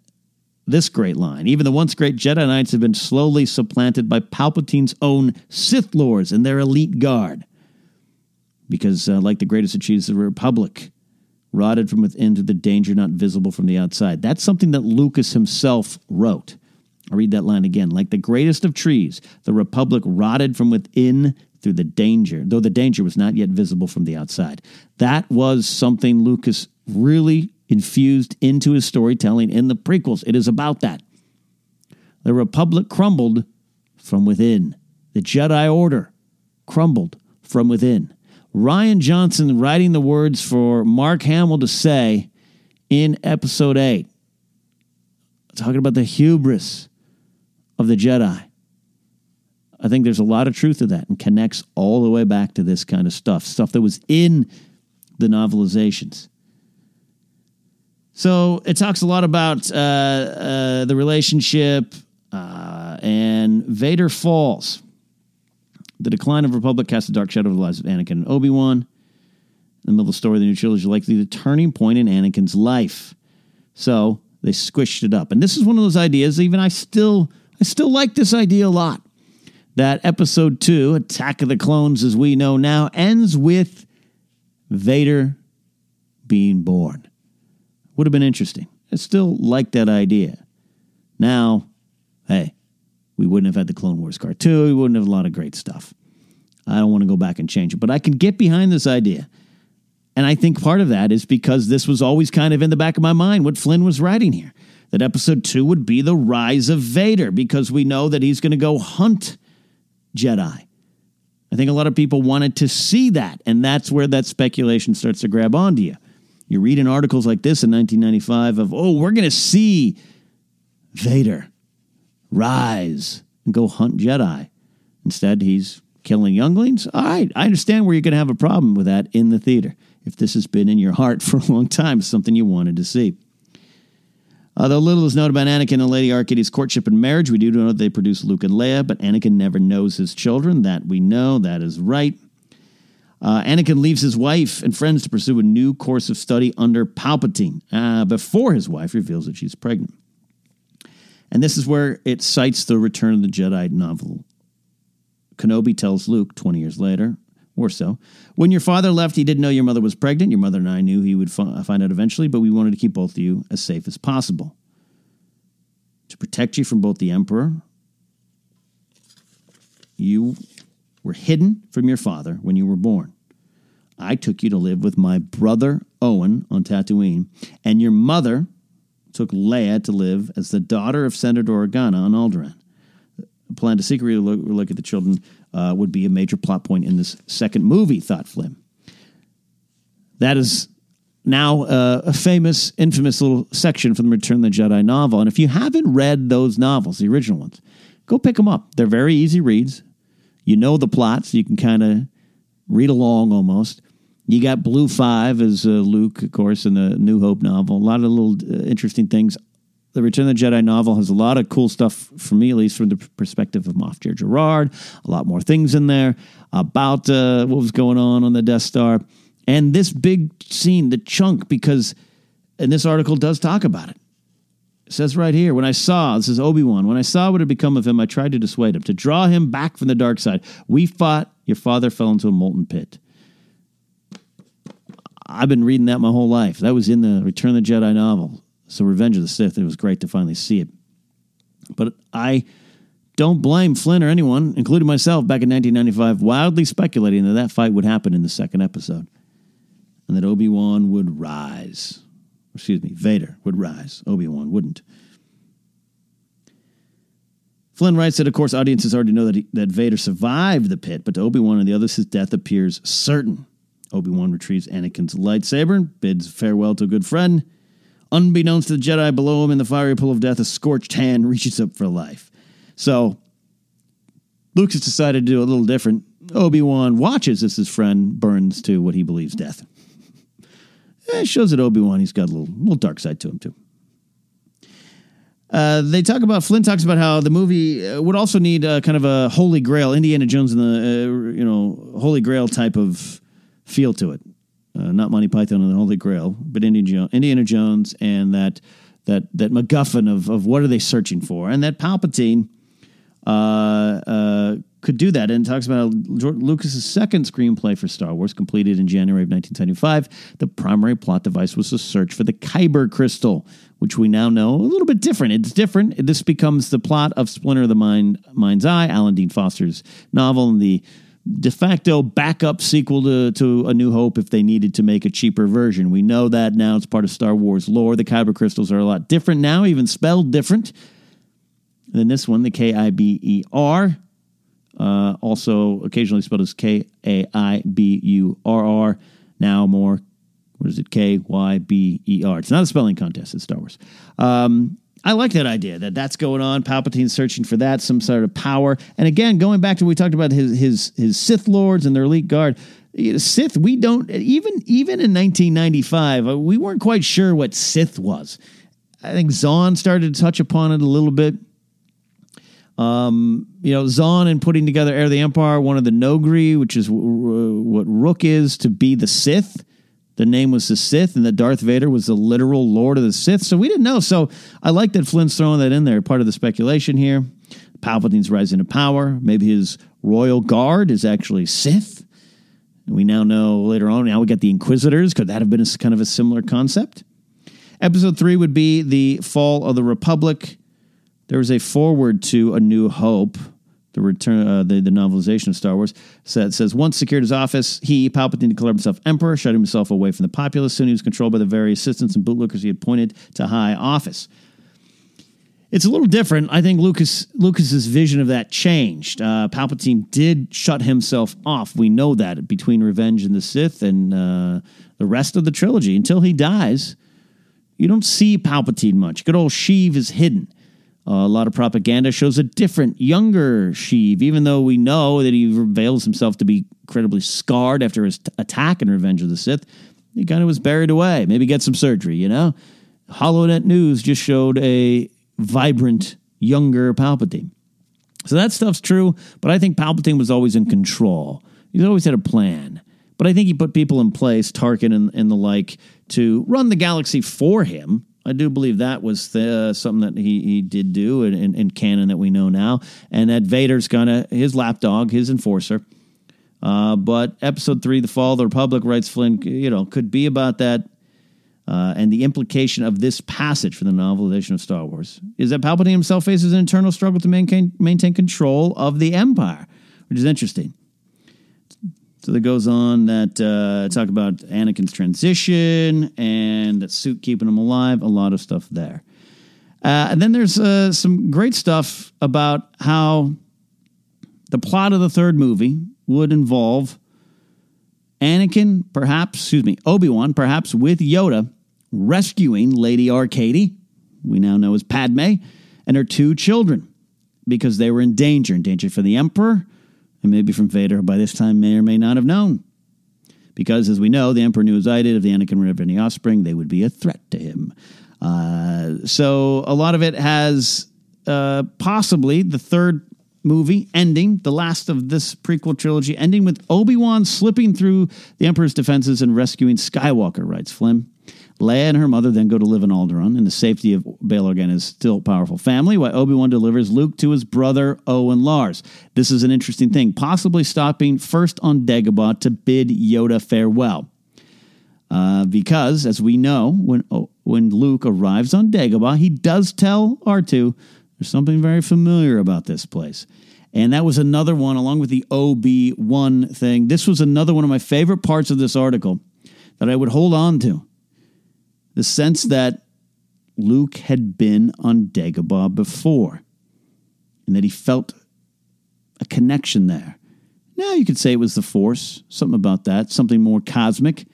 this great line even the once great Jedi Knights have been slowly supplanted by Palpatine's own Sith Lords and their elite guard. Because, uh, like the greatest achievements of the Republic, rotted from within to the danger not visible from the outside. That's something that Lucas himself wrote. I'll read that line again. Like the greatest of trees, the Republic rotted from within through the danger, though the danger was not yet visible from the outside. That was something Lucas really infused into his storytelling in the prequels. It is about that. The Republic crumbled from within. The Jedi Order crumbled from within. Rian Johnson writing the words for Mark Hamill to say in episode 8, talking about the hubris of the Jedi. I think there's a lot of truth to that and connects all the way back to this kind of stuff, stuff that was in the novelizations. So it talks a lot about uh, uh, the relationship uh, and Vader falls. The decline of Republic casts a dark shadow over the lives of Anakin and Obi Wan. In the middle of the story, of the new trilogy is likely the turning point in Anakin's life. So they squished it up, and this is one of those ideas. Even I still, I still like this idea a lot. That episode two, Attack of the Clones, as we know now, ends with Vader being born. Would have been interesting. I still like that idea. Now, hey, we wouldn't have had the Clone Wars cartoon. We wouldn't have a lot of great stuff. I don't want to go back and change it, but I can get behind this idea. And I think part of that is because this was always kind of in the back of my mind what Flynn was writing here. That episode two would be the rise of Vader because we know that he's going to go hunt Jedi. I think a lot of people wanted to see that, and that's where that speculation starts to grab onto you. You read in articles like this in 1995 of, oh, we're going to see Vader rise and go hunt Jedi. Instead, he's killing younglings. All right, I understand where you're going to have a problem with that in the theater. If this has been in your heart for a long time, something you wanted to see. Uh, Although little is known about Anakin and Lady Arkady's courtship and marriage, we do know that they produce Luke and Leia, but Anakin never knows his children. That we know, that is right. Uh, Anakin leaves his wife and friends to pursue a new course of study under Palpatine uh, before his wife reveals that she's pregnant. And this is where it cites the Return of the Jedi novel. Kenobi tells Luke 20 years later, or so, when your father left, he didn't know your mother was pregnant. Your mother and I knew he would find out eventually, but we wanted to keep both of you as safe as possible. To protect you from both the Emperor, you were hidden from your father when you were born. I took you to live with my brother Owen on Tatooine, and your mother took Leia to live as the daughter of Senator Organa on Alderaan. The plan to secretly look, look at the children uh, would be a major plot point in this second movie, thought Flynn. That is now uh, a famous, infamous little section from the Return of the Jedi novel. And if you haven't read those novels, the original ones, go pick them up. They're very easy reads. You know the plots, you can kind of read along almost. You got Blue Five as uh, Luke, of course, in the New Hope novel. A lot of little uh, interesting things. The Return of the Jedi novel has a lot of cool stuff for me, at least from the perspective of Moff Gerard. A lot more things in there about uh, what was going on on the Death Star. And this big scene, the chunk, because, and this article does talk about it. It says right here, when I saw, this is Obi Wan, when I saw what had become of him, I tried to dissuade him, to draw him back from the dark side. We fought, your father fell into a molten pit. I've been reading that my whole life. That was in the Return of the Jedi novel. So Revenge of the Sith, it was great to finally see it. But I don't blame Flynn or anyone, including myself, back in 1995, wildly speculating that that fight would happen in the second episode and that Obi Wan would rise. Excuse me, Vader would rise. Obi Wan wouldn't. Flynn writes that, of course, audiences already know that, he, that Vader survived the pit, but to Obi Wan and the others, his death appears certain. Obi Wan retrieves Anakin's lightsaber and bids farewell to a good friend. Unbeknownst to the Jedi below him in the fiery pool of death, a scorched hand reaches up for life. So, Luke has decided to do a little different. Obi Wan watches as his friend burns to what he believes death. It shows that Obi Wan he's got a little little dark side to him too. Uh, they talk about Flynn talks about how the movie uh, would also need uh, kind of a Holy Grail, Indiana Jones and the uh, you know Holy Grail type of feel to it. Uh, not Monty Python and the Holy Grail, but Indiana, Indiana Jones and that that that MacGuffin of of what are they searching for, and that Palpatine uh, could do that. And talks about Lucas's second screenplay for Star Wars, completed in January of 1975. The primary plot device was the search for the Kyber crystal, which we now know a little bit different. It's different. This becomes the plot of Splinter of the Mind, Mind's Eye, Alan Dean Foster's novel, and the de facto backup sequel to, to A New Hope if they needed to make a cheaper version. We know that now it's part of Star Wars lore. The Kyber crystals are a lot different now, even spelled different than this one, the K I B E R. Uh, also occasionally spelled as K A I B U R R. Now more, what is it? K Y B E R. It's not a spelling contest. It's Star Wars. Um, I like that idea that that's going on. Palpatine's searching for that, some sort of power. And again, going back to what we talked about his his his Sith lords and their elite guard. Sith, we don't even even in 1995, uh, we weren't quite sure what Sith was. I think Zahn started to touch upon it a little bit. Um, you know, Zahn and putting together Heir of the Empire, one of the Noghri, which is w- what Rook is to be the Sith. The name was the Sith, and that Darth Vader was the literal Lord of the Sith. So we didn't know. So I like that Flynn's throwing that in there, part of the speculation here. Palpatine's rising to power. Maybe his royal guard is actually Sith. And we now know later on. Now we got the Inquisitors. Could that have been a, kind of a similar concept? Episode three would be the fall of the Republic. There was a forward to A New Hope, the return, uh, the, the novelization of Star Wars. Says once secured his office, he Palpatine declared himself emperor, shutting himself away from the populace. Soon he was controlled by the very assistants and bootlickers he had appointed to high office. It's a little different. I think Lucas Lucas's vision of that changed. Uh, Palpatine did shut himself off. We know that between Revenge and the Sith and uh, the rest of the trilogy until he dies. You don't see Palpatine much. Good old Sheev is hidden. A lot of propaganda shows a different, younger Sheev, even though we know that he reveals himself to be incredibly scarred after his t- attack in Revenge of the Sith. He kind of was buried away. Maybe get some surgery, you know? HoloNet News just showed a vibrant, younger Palpatine. So that stuff's true, but I think Palpatine was always in control. He's always had a plan. But I think he put people in place, Tarkin and, and the like, to run the galaxy for him I do believe that was the, something that he, he did do in, in, in, canon that we know now, and that Vader's of his lapdog, his enforcer. Uh, but episode three, The Fall of the Republic, writes Flynn, you know, could be about that. Uh, and the implication of this passage for the novelization of Star Wars is that Palpatine himself faces an internal struggle to maintain, maintain control of the Empire, which is interesting. So that goes on that uh, talk about Anakin's transition and that suit keeping him alive. A lot of stuff there. Uh, and then there's uh, some great stuff about how the plot of the third movie would involve Anakin, perhaps, excuse me, Obi Wan, perhaps with Yoda, rescuing Lady Arkady, we now know as Padme, and her two children because they were in danger, in danger for the Emperor and maybe from Vader who by this time may or may not have known. Because, as we know, the Emperor knew as I did, if the Anakin were any offspring, they would be a threat to him. Uh, so a lot of it has uh, possibly the third movie ending, the last of this prequel trilogy, ending with Obi Wan slipping through the Emperor's defenses and rescuing Skywalker, writes Flynn. Leia and her mother then go to live in Alderaan in the safety of Bail Organa's still powerful family, while Obi-Wan delivers Luke to his brother Owen Lars. This is an interesting thing, possibly stopping first on Dagobah to bid Yoda farewell. Uh, because, as we know, when, oh, when Luke arrives on Dagobah, he does tell R2 there's something very familiar about this place. And that was another one, along with the Obi-Wan thing. This was another one of my favorite parts of this article that I would hold on to the sense that Luke had been on Dagobah before and that he felt a connection there. Now you could say it was the Force, something about that, something more cosmic.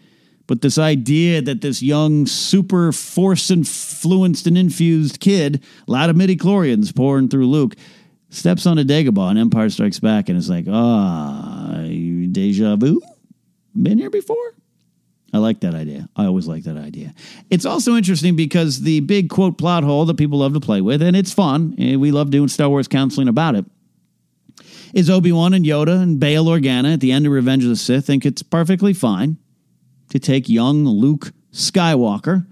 But this idea that this young, super force influenced and infused kid, a lot of midi-chlorians pouring through Luke, steps on a Dagobah and Empire Strikes Back and is like, ah, Uh, deja vu? Been here before? I like that idea. I always like that idea. It's also interesting because the big quote plot hole that people love to play with, and it's fun, and we love doing Star Wars counseling about it, is Obi Wan and Yoda and Bail Organa at the end of Revenge of the Sith think it's perfectly fine to take young Luke Skywalker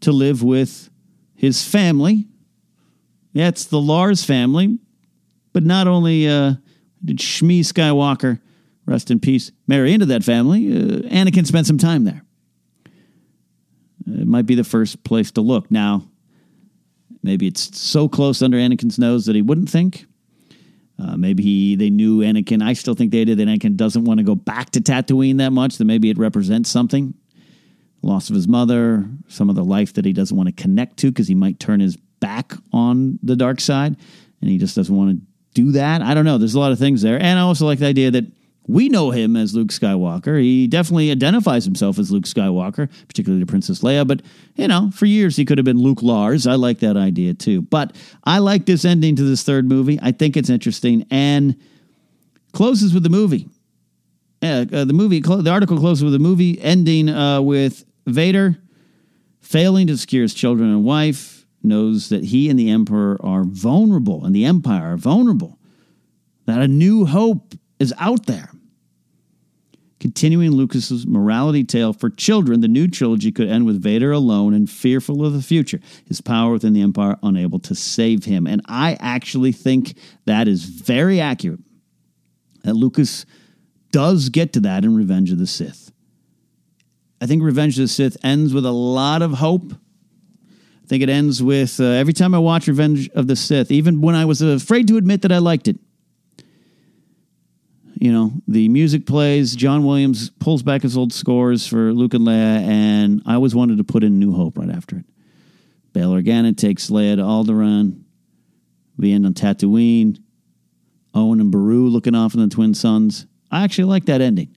to live with his family. It's the Lars family, but not only uh, did Shmi Skywalker rest in peace, marry into that family, uh, Anakin spent some time there. It might be the first place to look. Now, maybe it's so close under Anakin's nose that he wouldn't think. Uh, maybe he, they knew Anakin. I still think they did that Anakin doesn't want to go back to Tatooine that much, that maybe it represents something. Loss of his mother, some of the life that he doesn't want to connect to because he might turn his back on the dark side and he just doesn't want to do that. I don't know. There's a lot of things there. And I also like the idea that we know him as Luke Skywalker. He definitely identifies himself as Luke Skywalker, particularly to Princess Leia. But, you know, for years he could have been Luke Lars. I like that idea too. But I like this ending to this third movie. I think it's interesting and closes with the movie. Uh, the movie, the article closes with the movie ending uh, with Vader failing to secure his children and wife, knows that he and the Emperor are vulnerable and the Empire are vulnerable, that a new hope is out there. Continuing Lucas's morality tale for children, the new trilogy could end with Vader alone and fearful of the future, his power within the Empire unable to save him. And I actually think that is very accurate. That Lucas does get to that in Revenge of the Sith. I think Revenge of the Sith ends with a lot of hope. I think it ends with uh, every time I watch Revenge of the Sith, even when I was afraid to admit that I liked it, you know, the music plays. John Williams pulls back his old scores for Luke and Leia, and I always wanted to put in New Hope right after it. Bail Organa takes Leia to Alderaan. We end on Tatooine. Owen and Beru looking off in the twin suns. I actually like that ending.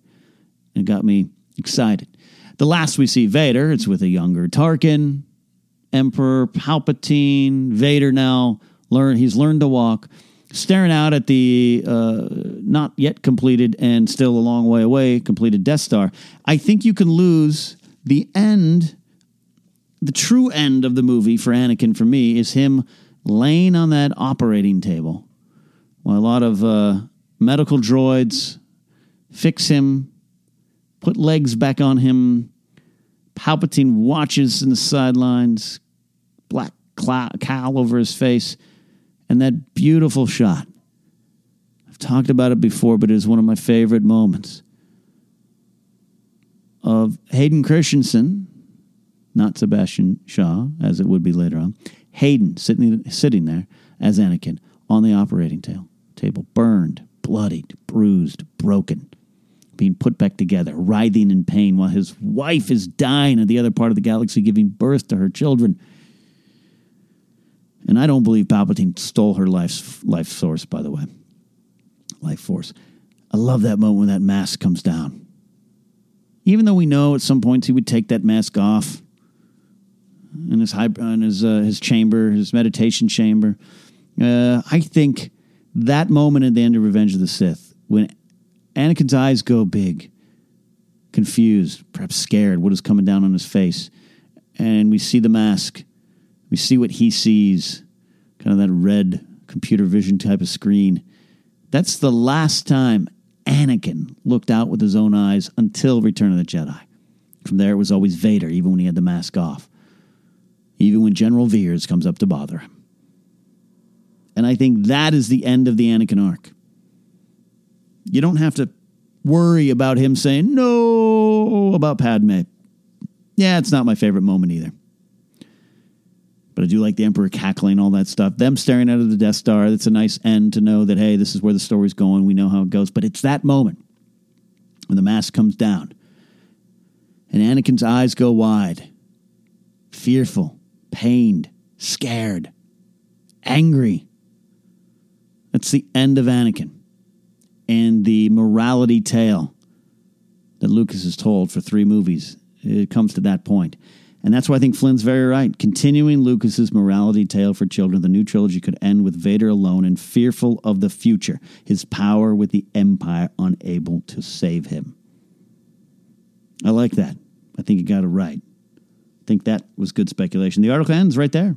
It got me excited. The last we see Vader, it's with a younger Tarkin, Emperor Palpatine, Vader now learn he's learned to walk staring out at the uh, not yet completed and still a long way away completed Death Star, I think you can lose the end. The true end of the movie for Anakin, for me, is him laying on that operating table while a lot of uh, medical droids fix him, put legs back on him. Palpatine watches in the sidelines, black cowl over his face and that beautiful shot. I've talked about it before, but it is one of my favorite moments of Hayden Christensen, not Sebastian Shaw, as it would be later on. Hayden sitting sitting there as Anakin on the operating table, table burned, bloodied, bruised, broken, being put back together, writhing in pain while his wife is dying at the other part of the galaxy, giving birth to her children. And I don't believe Palpatine stole her life life source, by the way. Life force. I love that moment when that mask comes down. Even though we know at some points he would take that mask off in his high, in his uh, his chamber, his meditation chamber. Uh, I think that moment at the end of Revenge of the Sith, when Anakin's eyes go big, confused, perhaps scared, what is coming down on his face, and we see the mask we see what he sees, kind of that red computer vision type of screen. That's the last time Anakin looked out with his own eyes until Return of the Jedi. From there, it was always Vader, even when he had the mask off, even when General Veers comes up to bother him. And I think that is the end of the Anakin arc. You don't have to worry about him saying no about Padme. Yeah, it's not my favorite moment either. But I do like the Emperor cackling, all that stuff. Them staring out of the Death Star. That's a nice end to know that, hey, this is where the story's going. We know how it goes. But it's that moment when the mask comes down and Anakin's eyes go wide, fearful, pained, scared, angry. That's the end of Anakin and the morality tale that Lucas has told for three movies. It comes to that point. And that's why I think Flynn's very right. Continuing Lucas's morality tale for children, the new trilogy could end with Vader alone and fearful of the future, his power with the Empire unable to save him. I like that. I think you got it right. I think that was good speculation. The article ends right there.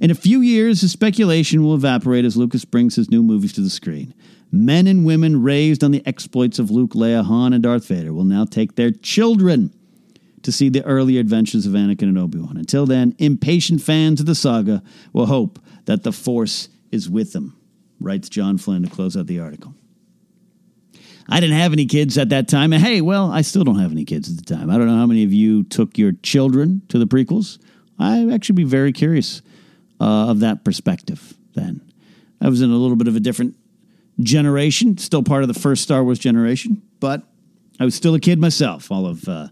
In a few years, the speculation will evaporate as Lucas brings his new movies to the screen. Men and women raised on the exploits of Luke, Leia, Han, and Darth Vader will now take their children to see the early adventures of Anakin and Obi Wan. Until then, impatient fans of the saga will hope that the Force is with them, writes John Flynn to close out the article. I didn't have any kids at that time. And hey, well, I still don't have any kids at the time. I don't know how many of you took your children to the prequels. I'd actually be very curious uh, of that perspective then. I was in a little bit of a different generation, still part of the first Star Wars generation, but I was still a kid myself, all of uh,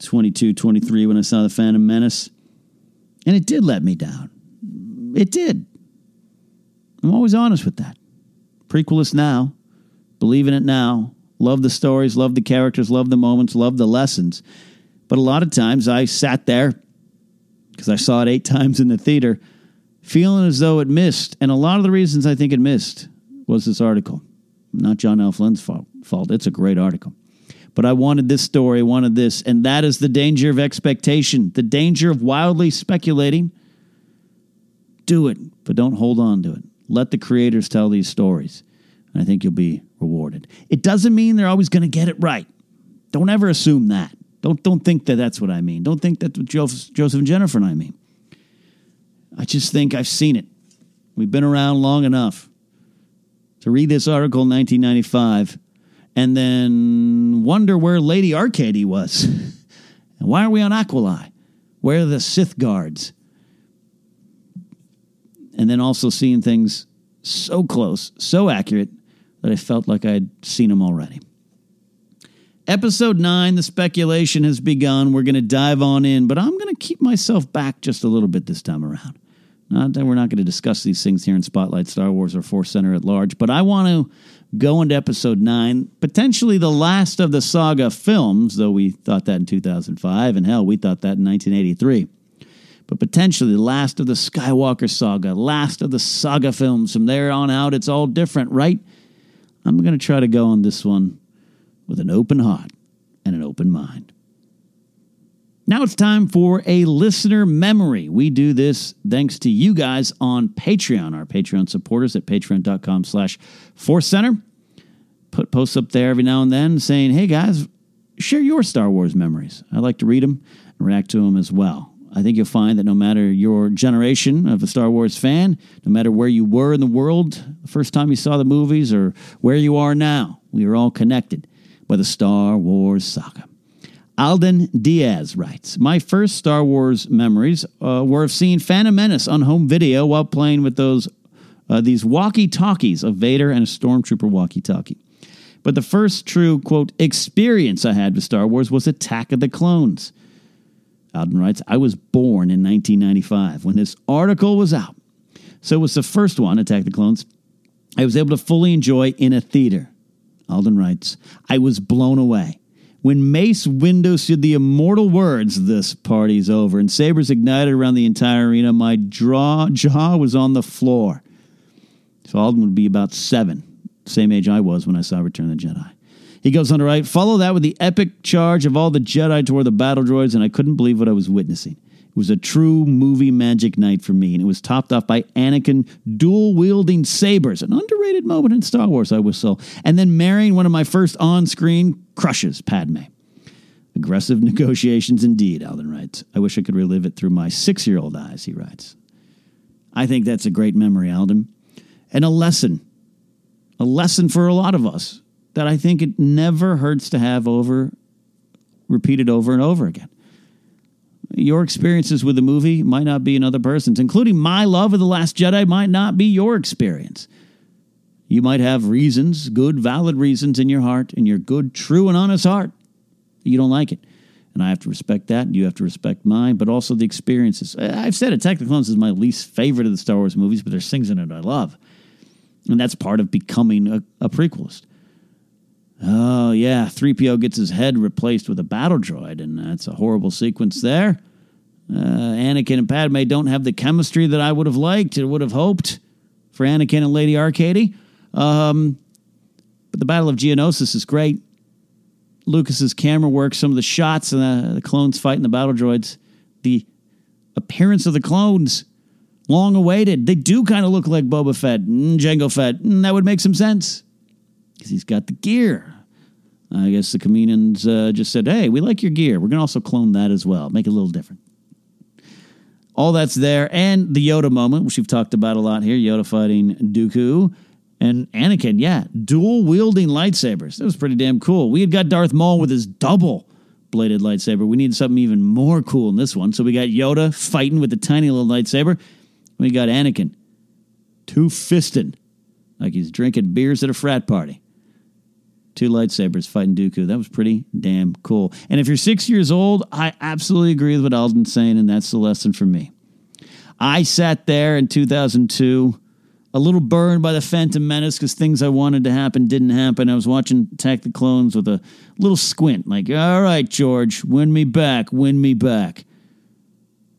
22, 23 when I saw The Phantom Menace. And it did let me down. It did. I'm always honest with that. Prequelist now, believe in it now, love the stories, love the characters, love the moments, love the lessons. But a lot of times I sat there because I saw it eight times in the theater, feeling as though it missed. And a lot of the reasons I think it missed was this article. Not John fault. fault. It's a great article. But I wanted this story, I wanted this, and that is the danger of expectation, the danger of wildly speculating. Do it, but don't hold on to it. Let the creators tell these stories, and I think you'll be rewarded. It doesn't mean they're always going to get it right. Don't ever assume that. Don't don't think that that's what I mean. Don't think that's what Joseph, Joseph and Jennifer and I mean. I just think I've seen it. We've been around long enough to read this article in 1995 and then wonder where Lady Arkady was. and why are we on Aquilae? Where are the Sith guards? And then also seeing things so close, so accurate, that I felt like I'd seen them already. Episode 9, the speculation has begun. We're going to dive on in, but I'm going to keep myself back just a little bit this time around. Not that we're not going to discuss these things here in Spotlight Star Wars or Force Center at large, but I want to go into episode 9, potentially the last of the saga films, though we thought that in 2005, and hell, we thought that in 1983. But potentially the last of the Skywalker saga, last of the saga films. From there on out, it's all different, right? I'm going to try to go on this one with an open heart and an open mind. Now it's time for a listener memory. We do this thanks to you guys on Patreon, our Patreon supporters at patreon.com slash Force Center. Put posts up there every now and then saying, hey guys, share your Star Wars memories. I like to read them and react to them as well. I think you'll find that no matter your generation of a Star Wars fan, no matter where you were in the world the first time you saw the movies or where you are now, we are all connected by the Star Wars saga. Alden Diaz writes My first Star Wars memories uh, were of seeing Phantom Menace on home video while playing with those uh, these walkie talkies of Vader and a Stormtrooper walkie talkie. But the first true, quote, experience I had with Star Wars was Attack of the Clones. Alden writes, I was born in 1995 when this article was out. So it was the first one, Attack of the Clones, I was able to fully enjoy in a theater. Alden writes, I was blown away. When Mace Windu said the immortal words, this party's over, and sabers ignited around the entire arena, my draw, jaw was on the floor. So Alden would be about seven, same age I was when I saw Return of the Jedi. He goes on to write, follow that with the epic charge of all the Jedi toward the battle droids, and I couldn't believe what I was witnessing. It was a true movie magic night for me, and it was topped off by Anakin dual wielding sabers, an underrated moment in Star Wars, I whistle, and then marrying one of my first on screen crushes, Padme. Aggressive negotiations indeed, Alden writes. I wish I could relive it through my six year old eyes, he writes. I think that's a great memory, Alden, and a lesson. A lesson for a lot of us that I think it never hurts to have over, repeated over and over again your experiences with the movie might not be another person's, including my love of The Last Jedi might not be your experience. You might have reasons, good, valid reasons in your heart, in your good, true, and honest heart. You don't like it. And I have to respect that. And you have to respect mine, but also the experiences. I've said Attack the Clones is my least favorite of the Star Wars movies, but there's things in it I love. And that's part of becoming a, a prequelist. Oh, yeah, 3PO gets his head replaced with a battle droid, and that's a horrible sequence there. Uh, Anakin and Padme don't have the chemistry that I would have liked or would have hoped for Anakin and Lady Arkady. Um, but the Battle of Geonosis is great. Lucas's camera work, some of the shots and the, the clones fighting the battle droids, the appearance of the clones, long awaited. They do kind of look like Boba Fett and Jango Fett, and that would make some sense because he's got the gear. I guess the Kaminoans uh, just said, "Hey, we like your gear. We're going to also clone that as well, make it a little different." All that's there, and the Yoda moment, which we've talked about a lot here. Yoda fighting Dooku and Anakin, yeah, dual wielding lightsabers. That was pretty damn cool. We had got Darth Maul with his double bladed lightsaber. We needed something even more cool in this one. So we got Yoda fighting with the tiny little lightsaber. We got Anakin two fisted like he's drinking beers at a frat party. Two lightsabers fighting Dooku. That was pretty damn cool. And if you're six years old, I absolutely agree with what Alden's saying, and that's the lesson for me. I sat there in 2002 a little burned by the Phantom Menace because things I wanted to happen didn't happen. I was watching Attack the Clones with a little squint, like, all right, George, win me back, win me back.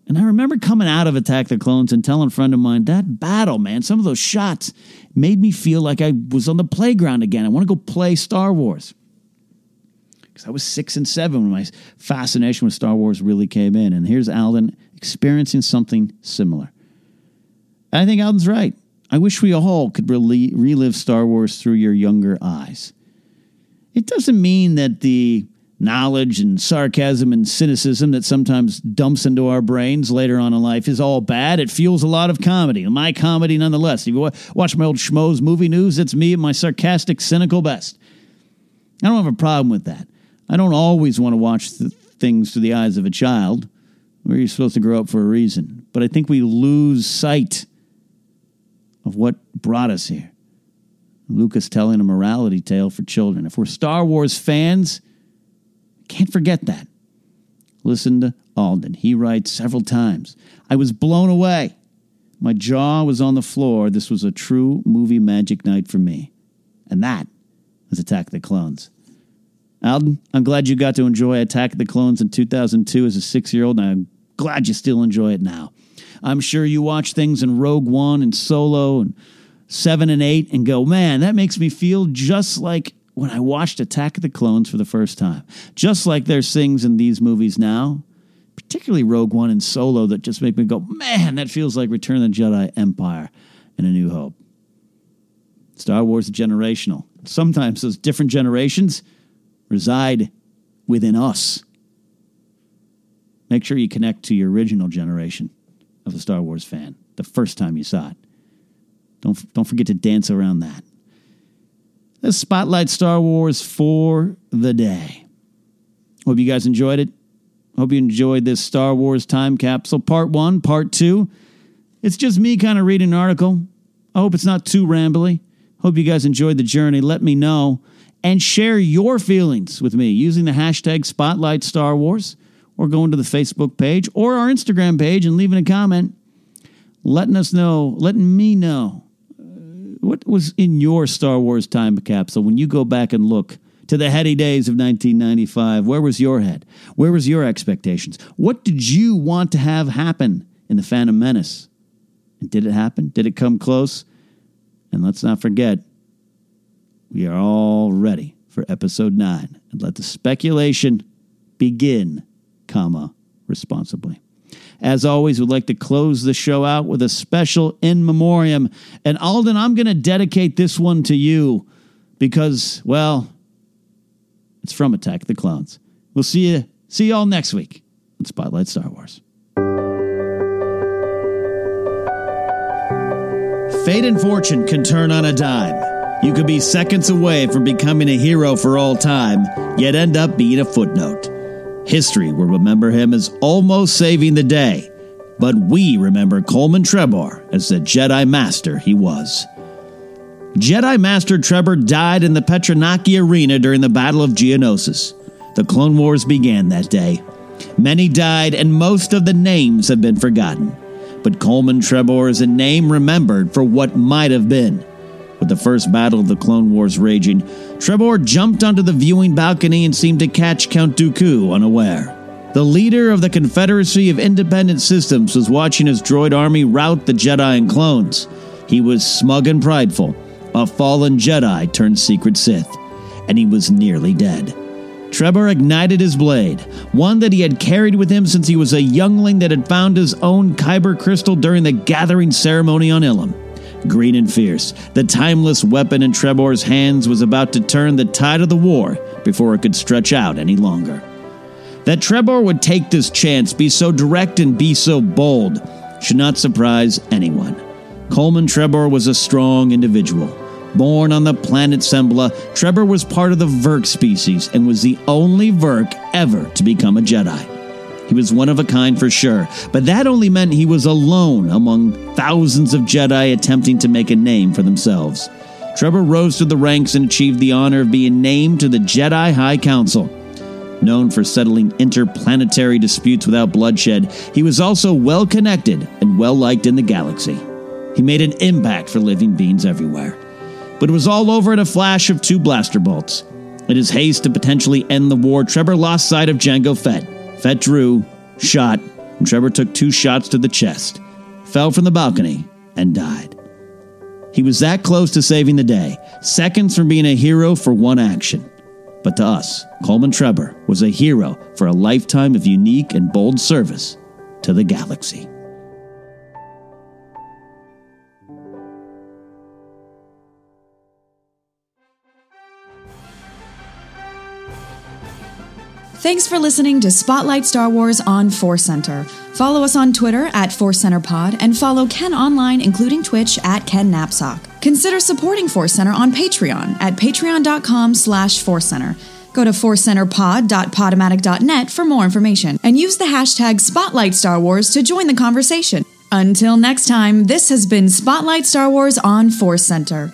And I remember coming out of Attack the Clones and telling a friend of mine, that battle, man, some of those shots made me feel like I was on the playground again. I want to go play Star Wars. Because I was six and seven when my fascination with Star Wars really came in. And here's Alden experiencing something similar. And I think Alden's right. I wish we all could really relive Star Wars through your younger eyes. It doesn't mean that the knowledge and sarcasm and cynicism that sometimes dumps into our brains later on in life is all bad. It fuels a lot of comedy, my comedy nonetheless. If you watch my old Schmoes movie news, it's me my sarcastic, cynical best. I don't have a problem with that. I don't always want to watch things through the eyes of a child, where you're supposed to grow up for a reason. But I think we lose sight of what brought us here. Lucas telling a morality tale for children. If we're Star Wars fans, can't forget that. Listen to Alden. He writes several times I was blown away. My jaw was on the floor. This was a true movie magic night for me. And that was Attack the Clones. Alden, I'm glad you got to enjoy Attack the Clones in 2002 as a six year old, and I'm glad you still enjoy it now. I'm sure you watch things in Rogue One and Solo and seven and eight and go, man, that makes me feel just like when I watched Attack of the Clones for the first time. Just like there's things in these movies now, particularly Rogue One and Solo, that just make me go, man, that feels like Return of the Jedi Empire and A New Hope. Star Wars is generational. Sometimes those different generations reside within us. Make sure you connect to your original generation of a Star Wars fan the first time you saw it. Don't, don't forget to dance around that. Let's spotlight Star Wars for the day. Hope you guys enjoyed it. Hope you enjoyed this Star Wars time capsule part one, part two. It's just me kind of reading an article. I hope it's not too rambly. Hope you guys enjoyed the journey. Let me know and share your feelings with me using the hashtag Spotlight Star Wars or going to the Facebook page or our Instagram page and leaving a comment, letting us know, letting me know what was in your Star Wars time capsule when you go back and look to the heady days of 1995. Where was your head? Where was your expectations? What did you want to have happen in the Phantom Menace? And did it happen? Did it come close? And let's not forget, we are all ready for episode 9. And let the speculation begin comma, responsibly. As always, we'd like to close the show out with a special in memoriam. And Alden, I'm going to dedicate this one to you because, well, it's from Attack the Clones. We'll see you see you all next week on Spotlight Star Wars. Fate and fortune can turn on a dime. You could be seconds away from becoming a hero for all time, yet end up being a footnote. History will remember him as almost saving the day, but we remember Coleman Trebor as the Jedi Master he was. Jedi Master Trebor died in the Petranaki Arena during the Battle of Geonosis. The Clone Wars began that day. Many died, and most of the names have been forgotten. But Coleman Trebor is a name remembered for what might have been. With the first battle of the Clone Wars raging, Trebor jumped onto the viewing balcony and seemed to catch Count Dooku unaware. The leader of the Confederacy of Independent Systems was watching his droid army rout the Jedi and clones. He was smug and prideful, a fallen Jedi turned secret Sith, and he was nearly dead. Trebor ignited his blade, one that he had carried with him since he was a youngling that had found his own Kyber crystal during the gathering ceremony on Ilum. Green and fierce, the timeless weapon in Trebor's hands was about to turn the tide of the war before it could stretch out any longer. That Trebor would take this chance, be so direct and be so bold, should not surprise anyone. Coleman Trebor was a strong individual. Born on the planet Sembla, Trebor was part of the Vurk species and was the only Vurk ever to become a Jedi. He was one of a kind for sure, but that only meant he was alone among thousands of Jedi attempting to make a name for themselves. Trebor rose to the ranks and achieved the honor of being named to the Jedi High Council. Known for settling interplanetary disputes without bloodshed, he was also well connected and well liked in the galaxy. He made an impact for living beings everywhere. But it was all over in a flash of two blaster bolts. In his haste to potentially end the war, Trebor lost sight of Jango Fett. Fett drew, shot, and Trebor took two shots to the chest, fell from the balcony, and died. He was that close to saving the day, seconds from being a hero for one action. But to us, Coleman Trebor was a hero for a lifetime of unique and bold service to the galaxy. Thanks for listening to Spotlight Star Wars on Force Center. Follow us on Twitter at Force Center Pod and follow Ken online, including Twitch at Ken Napzok. Consider supporting Force Center on Patreon at patreon.com slash Force Center. Go to forcecenterpod.podomatic.net for more information and use the hashtag Spotlight Star Wars to join the conversation. Until next time, this has been Spotlight Star Wars on Force Center.